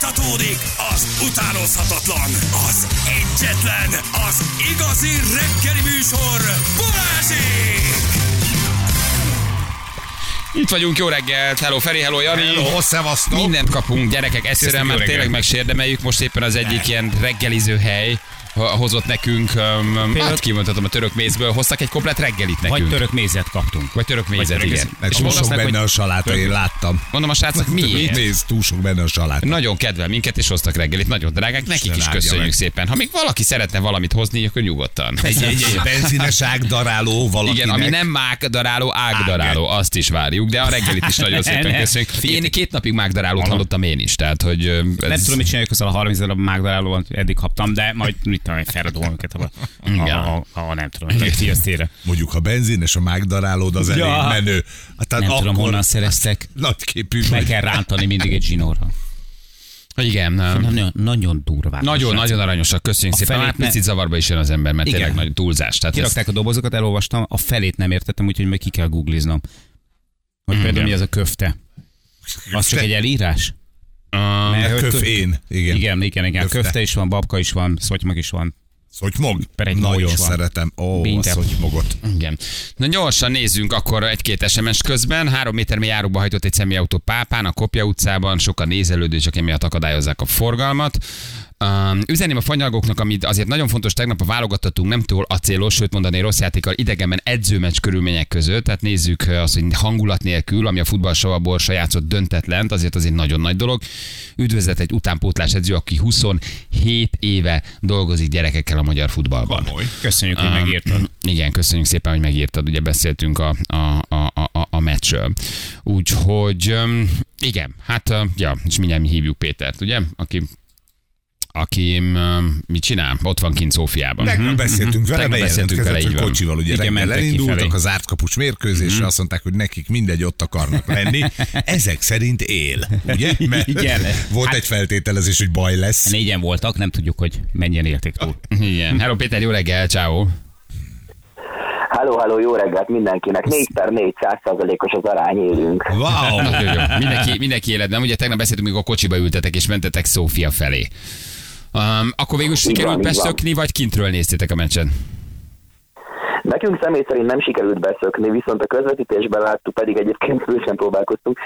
Folytatódik az utánozhatatlan, az egyetlen, az igazi reggeli műsor, Balázsék! Itt vagyunk, jó reggelt, hello Feri, hello Jani. Hello, szevasztok. Mindent kapunk, gyerekek, egyszerűen már tényleg megsérdemeljük. Most éppen az egyik ilyen reggeliző hely hozott nekünk, um, hát kimondhatom a török mézből, hoztak egy komplet reggelit nekünk. Vagy török mézet kaptunk. Vagy török mézet, török igen. Meg És mondom, sok hogy benne a saláta, én láttam. mondom a srácok, Mit miért? néz, túl sok benne a saláta. Nagyon kedvel minket, és hoztak reggelit, nagyon drágák, nekik Isten is köszönjük meg. szépen. Ha még valaki szeretne valamit hozni, akkor nyugodtan. Egy, egy, egy benzines ágdaráló valakinek. Igen, ami nem mágdaráló, ágdaráló, azt is várjuk, de a reggelit is nagyon szépen köszönjük. Én két napig mágdarálót hallottam én is, tehát hogy ö, Nem ez- tudom, mit csináljuk a 30 darab mágdarálóval, eddig kaptam, de majd mit tudom, felradom őket, ha, Igen. ha, ha, ha, nem tudom, hogy fiasztére. Mondjuk, ha benzines a mágdarálód, az elég Ja. menő. Hát, Nem akkor tudom, honnan szereztek. Nagyképű Meg vagy. kell rántani mindig egy zsinórra. igen, nem. Nagyon, nagyon durvák. Nagyon, nagyon aranyosak, köszönjük A szépen. Felét ne- picit zavarba is jön az ember, mert Igen. tényleg nagy túlzás. Tehát Kirakták a dobozokat, elolvastam, a felét nem értettem, úgyhogy meg ki kell googliznom. Hogy például Igen. mi az a köfte. Az csak egy elírás? Uh, Mert hogy Köf kö- én, igen. Igen, igen, igen. Köfte. Köfte is van, babka is van, szotymag is van. Szotymog? Nagyon is van. szeretem. Ó, a Binte. szotymogot. igen. Na gyorsan nézzünk akkor egy-két SMS közben. Három méter mély járóba hajtott egy személyautó Pápán, a Kopja utcában, sokan nézelődő, csak emiatt akadályozzák a forgalmat. Um, üzenném a fanyalgóknak, amit azért nagyon fontos, tegnap a válogatottunk nem túl acélos, sőt mondani rossz játékkal idegenben edzőmeccs körülmények között, tehát nézzük azt, hogy hangulat nélkül, ami a futballsava Borsa játszott döntetlent, azért azért nagyon nagy dolog. Üdvözlet egy utánpótlás edző, aki 27 éve dolgozik gyerekekkel a magyar futballban. Komoly. Köszönjük, hogy Um, megírtad. Igen, köszönjük szépen, hogy megírtad, ugye beszéltünk a, a, a, a, a meccsről. Úgyhogy um, igen, hát ja, és mindjárt mi hívjuk Pétert, ugye, aki aki um, mit csinál? Ott van kint Szófiában. Tegnap beszéltünk vele, Tegnap beszéltünk vele, így hogy kocsival ugye Igen, reggel elindultak az ártkapus mérkőzésre, azt mondták, hogy nekik mindegy, ott akarnak lenni. Ezek szerint él, ugye? Mert Igen. volt egy feltételezés, hogy baj lesz. Négyen voltak, nem tudjuk, hogy mennyien élték túl. Igen. Hello Péter, jó reggel, ciao. Halló, halló, jó reggelt mindenkinek. 4 per 4 százalékos az arány élünk. Wow! Nagyon jó. Mindenki, mindenki élet, nem? Ugye tegnap beszéltünk, mikor kocsiba ültetek és mentetek Szófia felé. Um, akkor végül sikerült beszökni, vagy kintről néztétek a meccsen? Nekünk személy szerint nem sikerült beszökni, viszont a közvetítésben láttuk, pedig egyébként föl sem próbálkoztunk,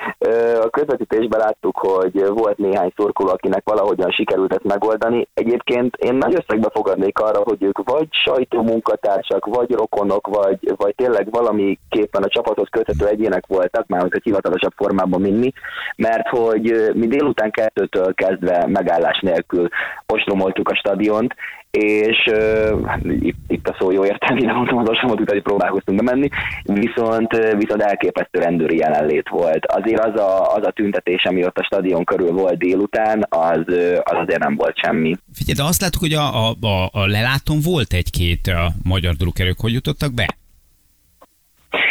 a közvetítésben láttuk, hogy volt néhány szurkoló, akinek valahogyan sikerült ezt megoldani. Egyébként én nagy összegbe fogadnék arra, hogy ők vagy sajtómunkatársak, vagy rokonok, vagy, vagy tényleg valamiképpen a csapathoz köthető egyének voltak, már hogy hivatalosabb formában minni, mert hogy mi délután kettőtől kezdve megállás nélkül ostromoltuk a stadiont, és uh, itt, itt a szó jó értelmében mondtam az ostromot, utána próbálkoztunk bemenni, viszont, viszont elképesztő rendőri jelenlét volt. Azért az a, az a tüntetés, ami ott a stadion körül volt délután, az, az azért nem volt semmi. Figyelj, de azt láttuk, hogy a, a, a, a lelátón volt egy-két a magyar drukkerők, hogy jutottak be?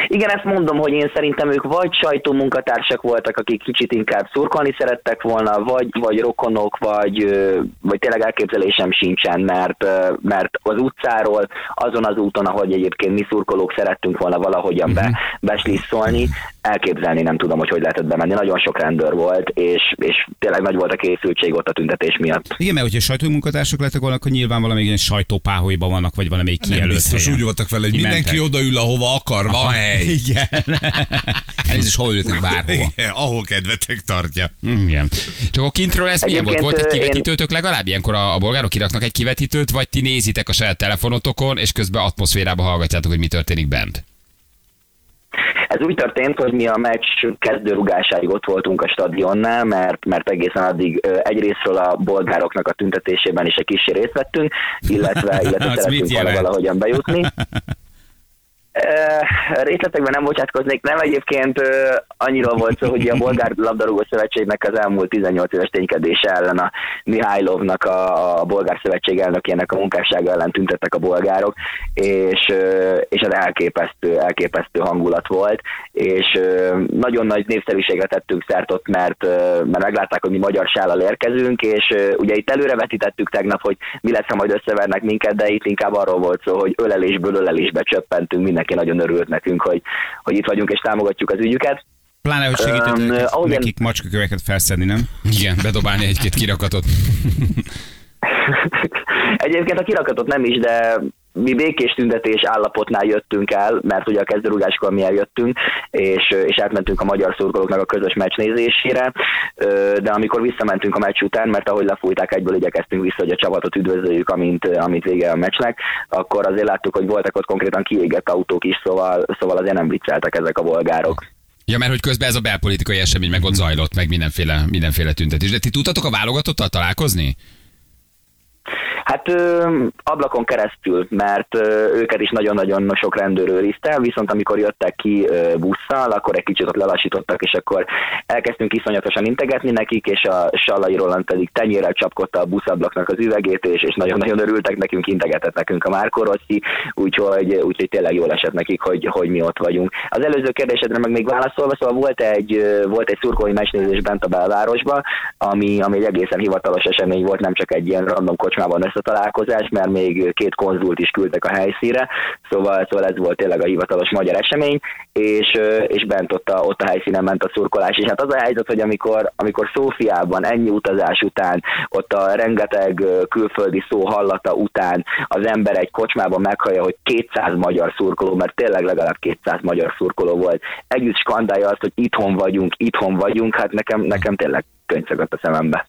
Igen, ezt mondom, hogy én szerintem ők vagy sajtómunkatársak voltak, akik kicsit inkább szurkolni szerettek volna, vagy, vagy rokonok, vagy, vagy tényleg elképzelésem sincsen, mert, mert az utcáról, azon az úton, ahogy egyébként mi szurkolók szerettünk volna valahogyan be, beslisszolni, elképzelni nem tudom, hogy hogy lehetett bemenni. Nagyon sok rendőr volt, és, és tényleg nagy volt a készültség ott a tüntetés miatt. Igen, mert hogyha sajtómunkatársak lettek volna, akkor nyilván valamelyik ilyen sajtópáholyban vannak, vagy valamelyik Nem kijelölt biztos helyen. úgy voltak vele, hogy mindenki odaül, ahova akar, van hely. Igen. Ez is hol ültek bárhova. Igen, ahol kedvetek tartja. Igen. Csak akkor kintről ez milyen volt? Volt egy kivetítőtök legalább? Ilyenkor a, a bolgárok kiraknak egy kivetítőt, vagy ti nézitek a saját telefonotokon, és közben atmoszférába hallgatjátok, hogy mi történik bent? Ez úgy történt, hogy mi a meccs kezdőrugásáig ott voltunk a stadionnál, mert, mert egészen addig egyrésztről a bolgároknak a tüntetésében is egy kis részt vettünk, illetve, illetve szerettünk volna valahogyan bejutni. Részletekben nem bocsátkoznék, nem egyébként annyira volt szó, hogy a Bolgár Labdarúgó Szövetségnek az elmúlt 18 éves ténykedése ellen a Mihálylovnak, a, a Bolgár Szövetség elnökének a munkássága ellen tüntettek a bolgárok, és, és az elképesztő, elképesztő hangulat volt, és nagyon nagy népszerűségre tettünk szert ott, mert, mert meglátták, hogy mi magyar sállal érkezünk, és ugye itt előrevetítettük tegnap, hogy mi lesz, ha majd összevernek minket, de itt inkább arról volt szó, hogy ölelésből ölelésbe csöppentünk, mindenki nagyon örült nekünk, hogy, hogy itt vagyunk és támogatjuk az ügyüket. Pláne, hogy segített Öm, nekik, ahogyan- nekik macskaköveket felszedni, nem? Igen, bedobálni egy-két kirakatot. Egyébként a kirakatot nem is, de mi békés tüntetés állapotnál jöttünk el, mert ugye a kezdőrugáskor mi eljöttünk, és, és átmentünk a magyar szurkolóknak a közös meccs nézésére, de amikor visszamentünk a meccs után, mert ahogy lefújták, egyből igyekeztünk vissza, hogy a csapatot üdvözöljük, amint, amint vége a meccsnek, akkor azért láttuk, hogy voltak ott konkrétan kiégett autók is, szóval, szóval azért nem vicceltek ezek a bolgárok. Ja, mert hogy közben ez a belpolitikai esemény meg ott zajlott, meg mindenféle, mindenféle tüntetés. De ti tudtatok a válogatottal találkozni? Hát ö, ablakon keresztül, mert ö, őket is nagyon-nagyon sok rendőr őrizte, viszont amikor jöttek ki ö, busszal, akkor egy kicsit ott lelassítottak, és akkor elkezdtünk iszonyatosan integetni nekik, és a Sallai Roland pedig tenyérrel csapkodta a buszablaknak az üvegét, és, és nagyon-nagyon örültek nekünk, integetett nekünk a Márko Rossi, úgyhogy, úgyhogy tényleg jól esett nekik, hogy, hogy mi ott vagyunk. Az előző kérdésedre meg még válaszolva, szóval volt egy, volt egy szurkolói meccsnézés bent a belvárosba, ami, ami egy egészen hivatalos esemény volt, nem csak egy ilyen random kocsmában összetalálkozás, mert még két konzult is küldtek a helyszínre, szóval, szóval ez volt tényleg a hivatalos magyar esemény, és, és bent ott a, ott a helyszínen ment a szurkolás. És hát az a helyzet, hogy amikor, amikor Szófiában ennyi utazás után, ott a rengeteg külföldi szó hallata után az ember egy kocsmában meghallja, hogy 200 magyar szurkoló, mert tényleg legalább 200 magyar szurkoló volt, együtt skandálja azt, hogy itthon vagyunk, itthon vagyunk, hát nekem, nekem tényleg könycegött a szemembe.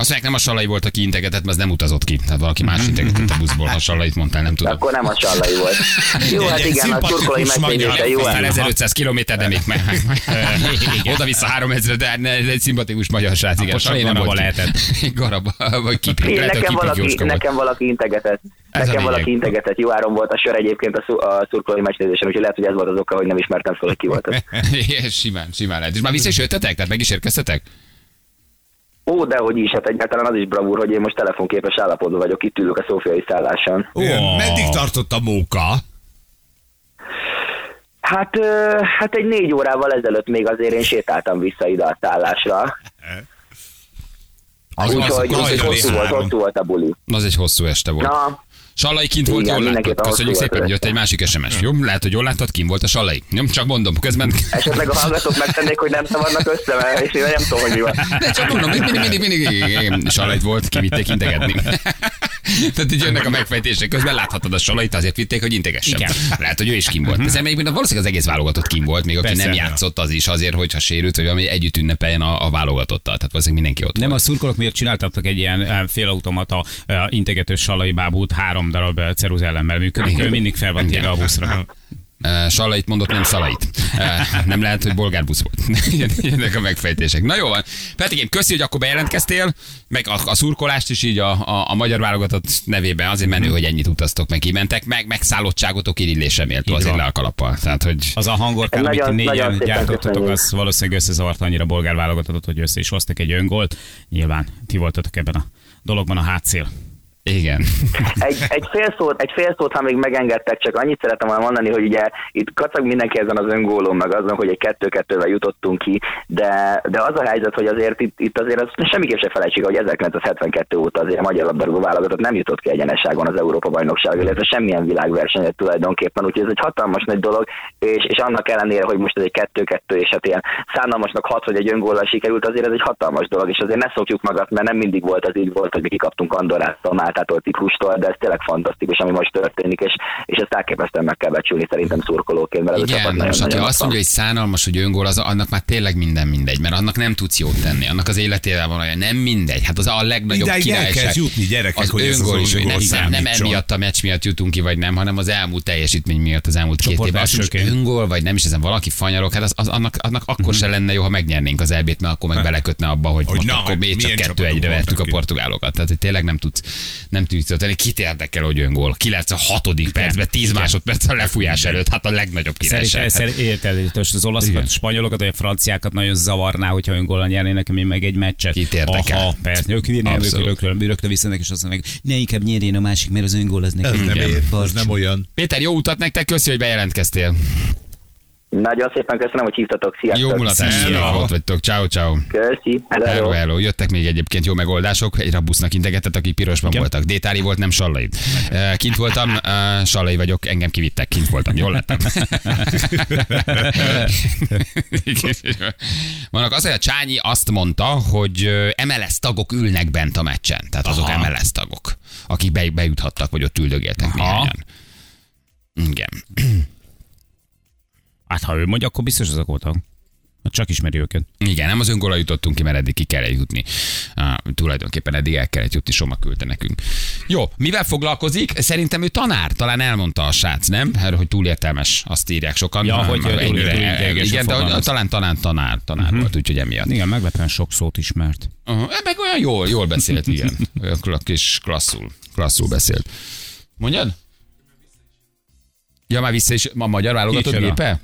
Azt mondják, nem a Sallai volt, aki integetett, mert az nem utazott ki. Tehát valaki más integetett a buszból, ha Sallait mondtál, nem tudom. akkor nem a Sallai volt. Jó, hát igen, a megnézése magyar. jó. Aztán hát. 1500 kilométer, de még meg. Oda-vissza 3000, de ez egy szimpatikus magyar srác, igen. Sallai nem volt. lehetett. Garaba, vagy Kiprik. Nekem, valaki, nekem valaki integetett. Nekem valaki integetett. Jó áron volt a sor egyébként a, szur, a szurkolói meccsnézésen, úgyhogy lehet, hogy ez volt az oka, hogy nem ismertem fel, hogy ki volt ez. Simán, simán lehet. És már vissza is jöttetek? Tehát meg is érkeztetek? Ó, de hogy is, hát egyáltalán az is bravúr, hogy én most telefonképes állapotban vagyok, itt ülök a szófiai szálláson. Ó, Ó. meddig tartott a móka? Hát, hát egy négy órával ezelőtt még azért én sétáltam vissza ide a szállásra. Az, Úgyhogy az, úgyhogy az, hosszú volt, hosszú volt a buli. Az egy hosszú este volt. Na, Sallai kint volt, Igen, jól láttad. Köszönjük szépen, volt jött egy másik SMS. Jó, lehet, hogy jól láttad, kint volt a Sallai. Jó, csak mondom, közben... esetleg a hallgatók megtennék, hogy nem szabadnak össze, mert és én nem tudom, hogy mi van. De csak mondom, mindig, mindig, mindig, mindig Sallait volt, kivitték integetni. Tehát így jönnek a megfejtések. Közben láthatod a Sallait, azért vitték, hogy integessen. Igen. Lehet, hogy ő is kim volt. Ez egyébként valószínűleg az egész válogatott kim volt, még aki Persze. nem játszott az is azért, hogyha sérült, vagy valami együtt ünnepeljen a, a válogatottal. Tehát valószínűleg mindenki ott Nem volt. a szurkolók miatt csináltattak egy ilyen eh, félautomata eh, integetős salai bábút, három darab eh, ceruzellemmel működik, ő mindig fel van téve a buszra. Uh, Sallait mondott, nem Szalait. Uh, nem lehet, hogy bolgárbusz volt. Jönnek a megfejtések. Na jó van. Petikém, köszi, hogy akkor bejelentkeztél, meg a, a szurkolást is így a, a, a magyar válogatott nevében azért menő, hogy ennyit utaztok, meg kimentek, meg megszállottságotok irigylésre méltó azért le a kalappal. Tehát, hogy Az a hangorkán, amit ti négyen gyártottatok, az valószínűleg összezavart annyira bolgár válogatottat, hogy össze is hoztak egy öngolt. Nyilván ti voltatok ebben a dologban a hátszél. Igen. Egy, egy, fél szót, egy fél szót, ha még megengedtek, csak annyit szeretem volna mondani, hogy ugye itt kacag mindenki ezen az öngólon, meg azon, hogy egy kettő-kettővel jutottunk ki, de, de az a helyzet, hogy azért itt, itt azért az semmiképp se felejtsük, hogy 1972 óta azért a magyar labdarúgó válogatott nem jutott ki egyenesságon az Európa bajnokság, illetve semmilyen világversenyet tulajdonképpen, úgyhogy ez egy hatalmas nagy dolog, és, és annak ellenére, hogy most ez egy kettő-kettő, és hát ilyen szánalmasnak hat, hogy egy öngóllal sikerült, azért ez egy hatalmas dolog, és azért ne szokjuk magat, mert nem mindig volt az így volt, hogy mi kikaptunk Andorától, Máltától, Ciprustól, de ez tényleg fantasztikus, ami most történik, és, és ezt elképesztően meg kell becsülni szerintem szurkolóként, mert ez a Igen, csapat most aki nagyon-nagyon azt mondja, hogy szánalmas, hogy öngól, az, annak már tényleg minden mindegy, mert annak nem tudsz jót tenni, annak az életében van olyan, nem mindegy. Hát az a legnagyobb Idáig el királyság. kell jutni, gyerekek, az hogy ez az öngól is, hogy nem, nem, nem emiatt a meccs miatt jutunk ki, vagy nem, hanem az elmúlt teljesítmény miatt az elmúlt két évben. Az elsőként. öngól, vagy nem is ezen valaki fanyarok, hát az, az annak, annak akkor se lenne jó, ha megnyernénk az elbét, mert akkor meg belekötne abba, hogy, Hogy most na, akkor hogy még csak kettő egyre vettük a portugálokat. Tehát, hogy tényleg nem tudsz, nem tudsz tenni. Kit érdekel, hogy öngól? Ki lesz a hatodik percben, tíz másodperc a lefújás előtt? Hát a legnagyobb királyság. Szerintem Hát- most az olaszokat, a spanyolokat, vagy a franciákat nagyon zavarná, hogyha öngólan nyernének, mi meg egy meccset. Kit érdekel? Aha, persze, ők nem, rögtön, és azt mondják, ne inkább nyerjen a másik, mert az öngól az Ez nekem. nem, ér, ez nem olyan. Péter, jó utat nektek, köszi, hogy bejelentkeztél. Nagyon szépen köszönöm, hogy hívtatok. Sziasztok. Jó mulatás, Szia. ott vagytok. Ciao, ciao. Köszi. Hello, Hello. hello. Jöttek még egyébként jó megoldások. Egy rabusznak integetett, akik pirosban Igen. voltak. Détári volt, nem Sallai. Kint voltam, Sallai vagyok, engem kivittek, kint voltam. Jól lettem. Vannak az, hogy a Csányi azt mondta, hogy MLS tagok ülnek bent a meccsen. Tehát azok Aha. MLS tagok, akik be, bejuthattak, vagy ott üldögéltek néhányan. Igen. Hát ha ő mondja, akkor biztos azok voltak. Hát csak ismeri őket. Igen, nem az öngóla jutottunk ki, mert eddig ki kell jutni. Uh, tulajdonképpen eddig el kellett jutni, Soma küldte nekünk. Jó, mivel foglalkozik? Szerintem ő tanár, talán elmondta a srác, nem? Erről, hogy túl értelmes, azt írják sokan. Ja, Ah, hogy ennyire- ideges Igen, de hogy talán, talán tanár, tanár uh-huh. volt, úgyhogy emiatt. Igen, meglepően sok szót ismert. Uh-huh. Meg olyan jól, jól beszélt, igen. Olyan kis klasszul, klasszul beszélt. Mondjad? Ja, már vissza is, ma magyar válogatott gépe?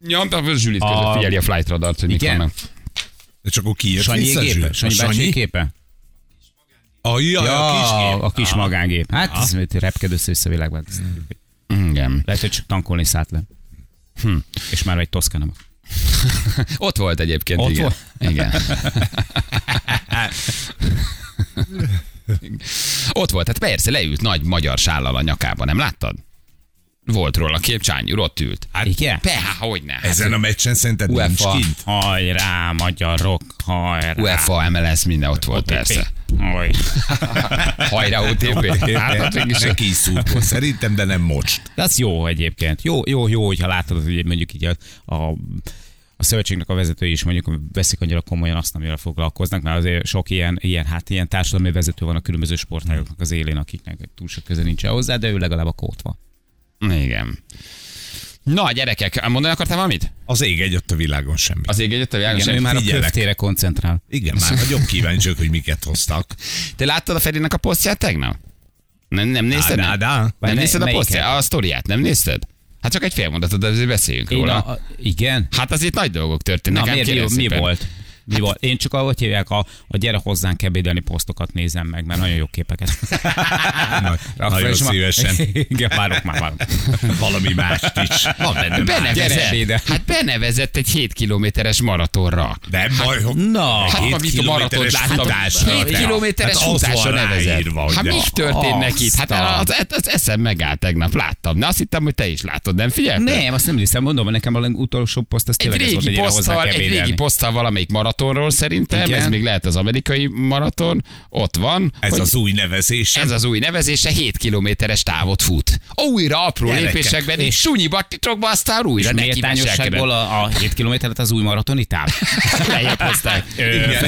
Ja, a Zsülit között A- figyeli a flight radart, hogy mik Igen? vannak. De csak akkor kijött Sanyi vissza, gépe? Sanyi A bácsi képe? A, ja, Ja, a kis gép. a kis magánggép. Hát ez repked össze-vissza világban. Igen. Lehet, hogy csak tankolni szállt le. Hm. És már egy toszka nem. Ott volt egyébként, Ott igen. volt? Igen. Ott volt, tehát persze leült nagy magyar sállal a nyakába, nem láttad? Volt róla kép, Csányi úr ott ült. Hát, Igen? Pe, há, hogyne. Hát, ezen a meccsen szerinted nincs UEFA. kint? Hajrá, magyarok, hajrá. UEFA, MLS, minden ott volt, OTP. persze. Haj. Hajrá, OTP. Hát, Neki is szurkol, szerintem, de nem most. De az jó egyébként. Jó, jó, jó, hogyha látod, hogy mondjuk így a, a a szövetségnek a vezetői is mondjuk veszik annyira komolyan azt, amivel foglalkoznak, mert azért sok ilyen, ilyen, hát ilyen társadalmi vezető van a különböző sportágoknak az élén, akiknek túl sok köze nincs hozzá, de ő legalább a kót van. Igen. Na, gyerekek, mondani akartál valamit? Az ég egyött a világon semmi. Az ég egyet a világon Igen, ő sem- már a figyelek. köftére koncentrál. Igen, már nagyon kíváncsiak, hogy miket hoztak. Te láttad a Ferinek a posztját tegnap? Nem, nem nézted? Dá, dá, dá. Nem ne- nézted a posztját, a sztoriát, nem nézted? Hát csak egy fél mondatot, de azért beszéljünk Én róla. a, a, igen? Hát azért nagy dolgok történnek. Na, ám miért, mi, mi volt? Mi volt? Én csak ahogy hívják, a, a gyere hozzánk ebédelni posztokat nézem meg, mert nagyon jó képeket. Na- nagyon is ma- szívesen. Igen, várok már, várok. Valami mást is. Van benne. Gyere Benevezett, ebédel. hát benevezett egy 7 kilométeres maratonra. Nem baj, hogy Na, Hát, hét amit a maratont láttam. futásra. 7 Hát kilométeres az van futásra nevezett. hogy Hát de- mi történt neki? Hát Azt az, az, eszem megállt tegnap, láttam. De azt hittem, hogy te is látod, nem figyelted? nem, azt nem hiszem, mondom, nekem a utolsó poszt, az Egy tényleg ez volt, hogy régi, gyere hozzánk poszttal, egy régi poszttal valamelyik maratonról szerintem, Igen. ez még lehet az amerikai maraton, ott van. Ez az új nevezés. ez az új nevezése, 7 kilométeres távot fut. Újra apró Gyerekek, lépésekben, és sunyiba titokba, aztán újra És neki méltányosságból a, a 7 kilométeret az új maratoni táv. Lejjebb hozták.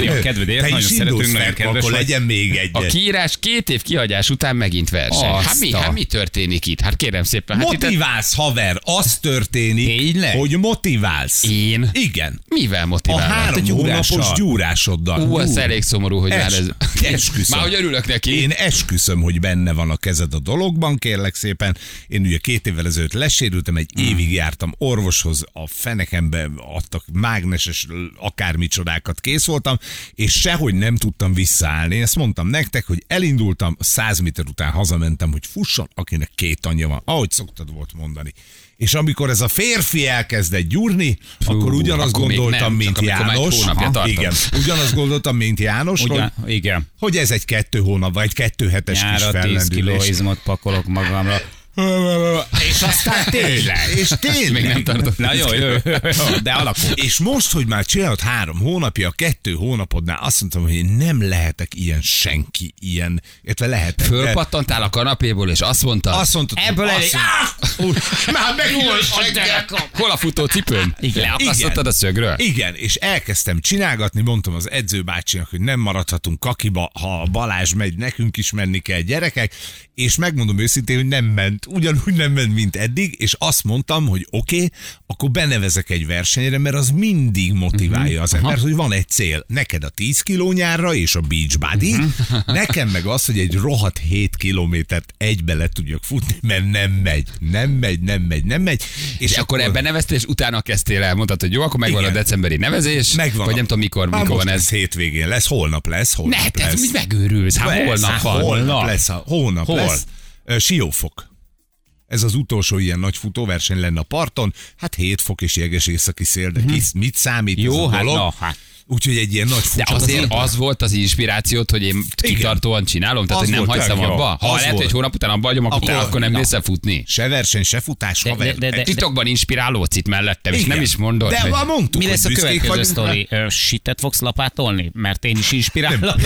A kedvedért, nagyon szeretünk, nagyon kedves akkor legyen még egy. A kiírás két év kihagyás után megint verseny. Hát mi, a- hát mi történik itt? Hát kérem szépen. Hát itt Motiválsz, haver. Az történik, Tényleg? hogy motiválsz. én Igen. mivel A motiválnak? három gyúrással. Hónapos gyúrásoddal. Ú, ez elég szomorú, hogy már ez... esküszöm. Már hogy örülök neki. Én esküszöm, hogy benne van a kezed a dologban, kérlek szépen. Én ugye két évvel ezelőtt lesérültem, egy Hmm. évig jártam orvoshoz, a fenekembe adtak mágneses akármicsodákat, kész voltam, és sehogy nem tudtam visszaállni. Én ezt mondtam nektek, hogy elindultam, 100 méter után hazamentem, hogy fusson, akinek két anyja van, ahogy szoktad volt mondani. És amikor ez a férfi elkezdett gyúrni, Fú, akkor ugyanazt akkor gondoltam, nem, mint csak János. Aha, igen, ugyanazt gondoltam, mint János, hogy Ugyan, igen. hogy ez egy kettő hónap, vagy egy kettő hetes kis Nyára 10 kiló izmot pakolok magamra. És aztán tényleg. És tényleg. Még nem tartott. Na jó, jó, de alakul. És most, hogy már csinálod három hónapja, a kettő hónapodnál azt mondtam, hogy én nem lehetek ilyen senki, ilyen, illetve lehetek. de Fölpattantál a kanapéból, és azt mondta, Azt mondtad, Ebből elég. már megint hol a futó cipőm? Igen. Leakasztottad a szögről? Igen, és elkezdtem csinálgatni, mondtam az edzőbácsinak, hogy nem maradhatunk kakiba, ha Balázs megy, nekünk is menni kell gyerekek, és megmondom őszintén, hogy nem ment, ugyanúgy nem ment, mint eddig, és azt mondtam, hogy oké, okay, akkor benevezek egy versenyre, mert az mindig motiválja az ember, hogy van egy cél. Neked a 10 kiló nyárra és a beach body, nekem meg az, hogy egy rohadt 7 kilométert egybe le tudjak futni, mert nem megy, nem megy, nem megy, nem megy. És akkor ebben neveztél, és utána kezdtél el, mondtad, hogy jó, akkor megvan Igen. a decemberi nevezés, Megvan. vagy nem tudom mikor, mikor van ez. ez hétvégén lesz, holnap lesz, holnap Ne, te lesz. mit megőrülsz? Hát holnap van. Holnap lesz, holnap Hol? lesz. Siófok. Ez az utolsó ilyen nagy futóverseny lenne a parton, hát 7 fok és jeges északi szél, de kis, mit számít ez Jó, a hát dolog? na, hát. Úgyhogy egy ilyen nagy De azért az volt az inspirációt, hogy én kitartóan csinálom, tehát Az hogy nem jó. abba. Ha Az lehet, volt. hogy hónap után abba hagyom, akkor, Akkor- akkor nem mész futni. Se verseny, se futás, De- haver. de- de- Titokban inspiráló cit mellettem, és nem is mondod. De hogy- ma mondtuk, Mi lesz a következő sztori? Sitet fogsz lapátolni? Mert én is inspirálok.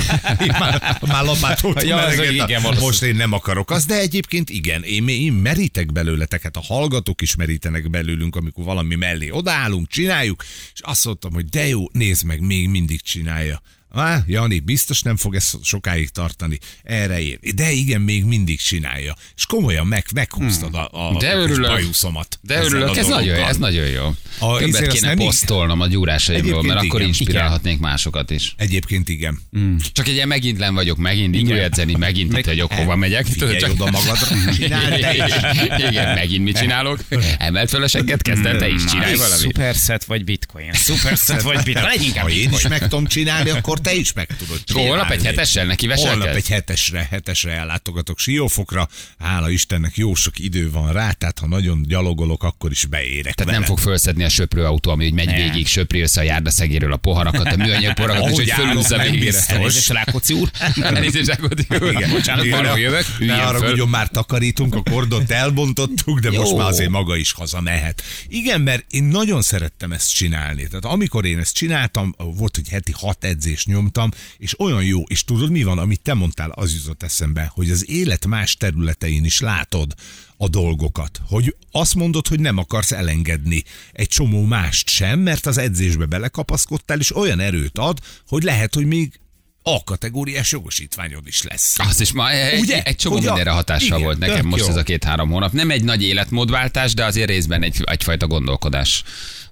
már, már lapátoltam Ja, az, igen, most én nem akarok azt, de egyébként igen, én, én merítek belőletek, hát a hallgatók is merítenek belőlünk, amikor valami mellé odaállunk, csináljuk, és azt mondtam, hogy de jó, nézd meg, még mindig csinálja. Á, Jani, biztos nem fog ez sokáig tartani. Erre ér. De igen, még mindig csinálja. És komolyan meg, meghúztad a, a De örülök. bajuszomat. De örülök, ez nagyon, dologgal. ez nagyon jó. A- Többet kéne nem- posztolnom a gyúrásaimból, mert Egyébként akkor igen. inspirálhatnék másokat is. Egyébként igen. Csak egy ilyen megint len vagyok, megint indulj edzeni, megint itt vagyok, hova megyek. Figyelj Tudod, oda magadra, csináld te is. Igen, megint mit csinálok? Emelt fel a segget, kezd el te is csinálj valamit. Superset vagy bitcoin? Superset vagy bitcoin? Ha én is meg tudom csinálni, akkor te is meg tudod csinálni. Holnap egy hetessel neki Holnap egy hetesre, hetesre ellátogatok Siófokra. Hála Istennek jó sok idő van rá, tehát ha nagyon gyalogolok, akkor is beérek Tehát vele. nem fog felszedni a söprőautó, ami úgy megy Nem. végig, söpri össze a járdaszegéről a poharakat, a műanyag poharakat, és hogy állok, fölülsz a meg végére. biztos. Elnézést, Rákóczi úr. Elnézést, Rákóczi úr. Igen, Bocsánat, ne- jövök, Ne arra, hogy már takarítunk, a kordont elbontottuk, de most már azért maga is haza mehet. Igen, mert én nagyon szerettem ezt csinálni. Tehát amikor én ezt csináltam, volt, hogy heti hat edzést nyomtam, és olyan jó, és tudod mi van, amit te mondtál, az jutott eszembe, hogy az élet más területein is látod a dolgokat, hogy azt mondod, hogy nem akarsz elengedni egy csomó mást sem, mert az edzésbe belekapaszkodtál, és olyan erőt ad, hogy lehet, hogy még A kategóriás jogosítványod is lesz. Azt is ma egy, Ugye? egy csomó a- mindenre hatással igen, volt nekem most jó. ez a két-három hónap. Nem egy nagy életmódváltás, de azért részben egy, egyfajta gondolkodás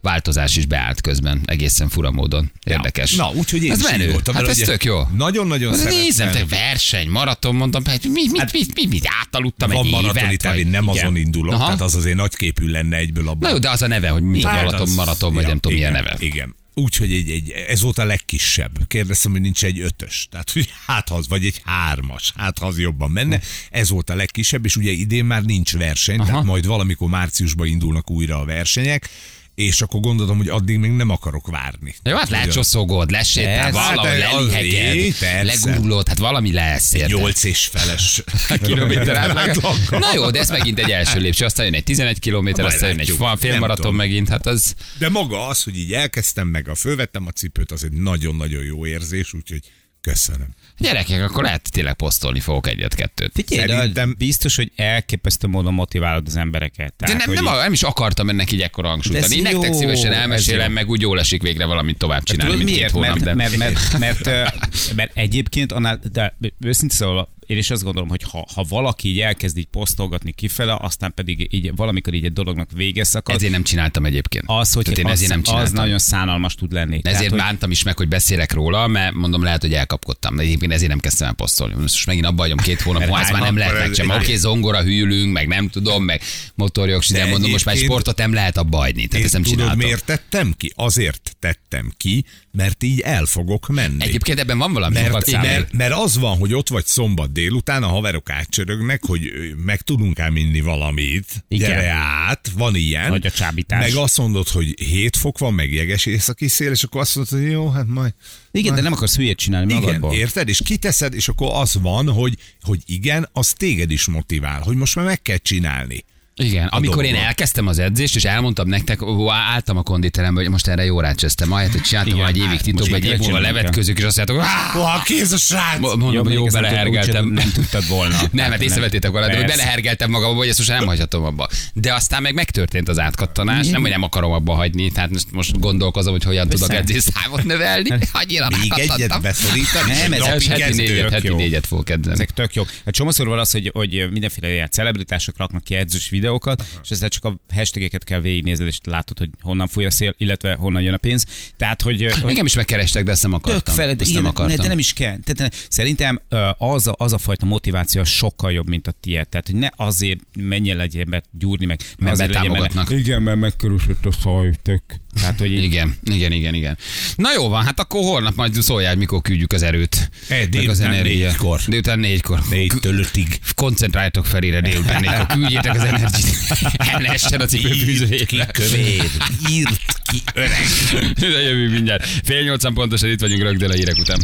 változás is beállt közben, egészen fura módon. Érdekes. Na, úgyhogy én ez menő. voltam, hát ez tök jó. Nagyon-nagyon Az Nézem, te szerettem. verseny, maraton, mondtam, hát mi, mit, mit, mit, mit, mit átaludtam Van egy maratoni évet? én nem Igen. azon indulok, Aha. tehát az azért nagyképű lenne egyből abban. Na jó, de az a neve, hogy mi Hát maraton, az- maraton, vagy ja, nem tudom, milyen igen, neve. Igen. Úgyhogy egy, egy, ez volt a legkisebb. Kérdeztem, hogy nincs egy ötös. Tehát, hogy hát az, vagy egy hármas. Hát az jobban menne. Ez volt a legkisebb, és ugye idén már nincs verseny, Aha. tehát majd valamikor márciusban indulnak újra a versenyek, és akkor gondoltam, hogy addig még nem akarok várni. Jó, hát lecsoszogod, lesétál, hát az- leliheged, legurulod, hát valami lesz. érted? Nyolc és feles kilométer átlag. átlaggal. Na jó, de ez megint egy első lépcső, aztán jön egy 11 kilométer, aztán jön egy félmaraton megint, hát az... De maga az, hogy így elkezdtem meg, a fölvettem a cipőt, az egy nagyon-nagyon jó érzés, úgyhogy köszönöm. Gyerekek, akkor lehet tényleg posztolni fogok egyet-kettőt. Figyelj, de Szerintem- biztos, hogy elképesztő módon motiválod az embereket. De Tehát, nem, hogy nem, így- nem is akartam ennek így ekkora hangsúlyt De ez adni. Én nektek jó, szívesen elmesélem, meg úgy jól esik végre valamit tovább csinálni, Tudod mint két miért? hónap. Mert, de... mert, mert, mert, mert, mert egyébként annál, de őszintén szóval én is azt gondolom, hogy ha, ha valaki így elkezd így posztolgatni kifele, aztán pedig így valamikor így egy dolognak vége szakad, Ezért nem csináltam egyébként. az, hogy Tehát én az, ezért nem az csináltam. nagyon szánalmas tud lenni. Ezért hogy, bántam is meg, hogy beszélek róla, mert mondom, lehet, hogy elkapkodtam. De egyébként ezért nem kezdtem el posztolni. Most megint abba hagyom két hónap, múlva, ezt már nem lehet megcsinálni. ez- Oké, zongora hűlünk, meg nem tudom, meg motorjog, de De mondom, most már sportot nem lehet abba hagyni. Tehát ezt nem tudod, csináltam. miért tettem ki? Azért tettem ki, mert így el fogok menni. Egyébként ebben van valami mert, mert, mert az van, hogy ott vagy szombat délután, a haverok átcsörögnek, hogy meg tudunk ám inni valamit. Igen. Gyere át, van ilyen. Vagy a csábítás. Meg azt mondod, hogy 7 fok van, meg jeges északi szél, és akkor azt mondod, hogy jó, hát majd. igen, de nem akarsz hülyét csinálni Igen, magadból. érted? És kiteszed, és akkor az van, hogy, hogy igen, az téged is motivál, hogy most már meg kell csinálni. Igen, amikor én dolgot. elkezdtem az edzést, és elmondtam nektek, ó, álltam a konditerembe, hogy most erre jó rácsöztem, ahelyett, hogy csináltam Igen, egy évig hát titokban, egy év múlva levetkőzők, és azt mondjátok, "Áh!" Hova kéz a srác? Mo- mondom, Jobb hogy jó, nem belehergeltem. Nem tudtad volna. Nem, hát észrevettétek volna, hogy belehergeltem magam, hogy ezt most nem hagyhatom abba. De aztán meg megtörtént az átkattanás, nem, hogy nem akarom abba hagyni, tehát most, most gondolkozom, hogy hogyan tudok edzésszámot növelni. Annyira Még egyet beszorítani? Nem, ez heti kettő? négyet, heti jó. négyet fogok edzeni. Ezek tök jók. Csomószor van az, hogy, hogy mindenféle ilyen celebritások raknak ki edzős videókat, és ezzel csak a hashtageket kell végignézned, és látod, hogy honnan fúj a szél, illetve honnan jön a pénz. Tehát, hogy, hogy Engem is megkerestek, de ezt nem tök akartam. feled, Ezt nem akartam. de nem is kell. Tehát, szerintem ö, az a, az a fajta motiváció sokkal jobb, mint a tiéd. Tehát, hogy ne azért menjen legyen be gyúrni meg, Mert azért legyen benne- Igen, mert megkörösött a szaj, tök. Tehát, hogy így, Igen, igen, igen, igen. Na jó van, hát akkor holnap majd szóljál, hogy mikor küldjük az erőt. Eh, meg az délután energiát. négykor. Délután négykor. Négytől ötig. Koncentráltok felére délután négykor. Küldjétek az energiát. El ne essen a cipőfűzőjébe. kövér, írt ki öreg. De jövünk mindjárt. Fél nyolcan pontosan itt vagyunk rögtön a hírek után.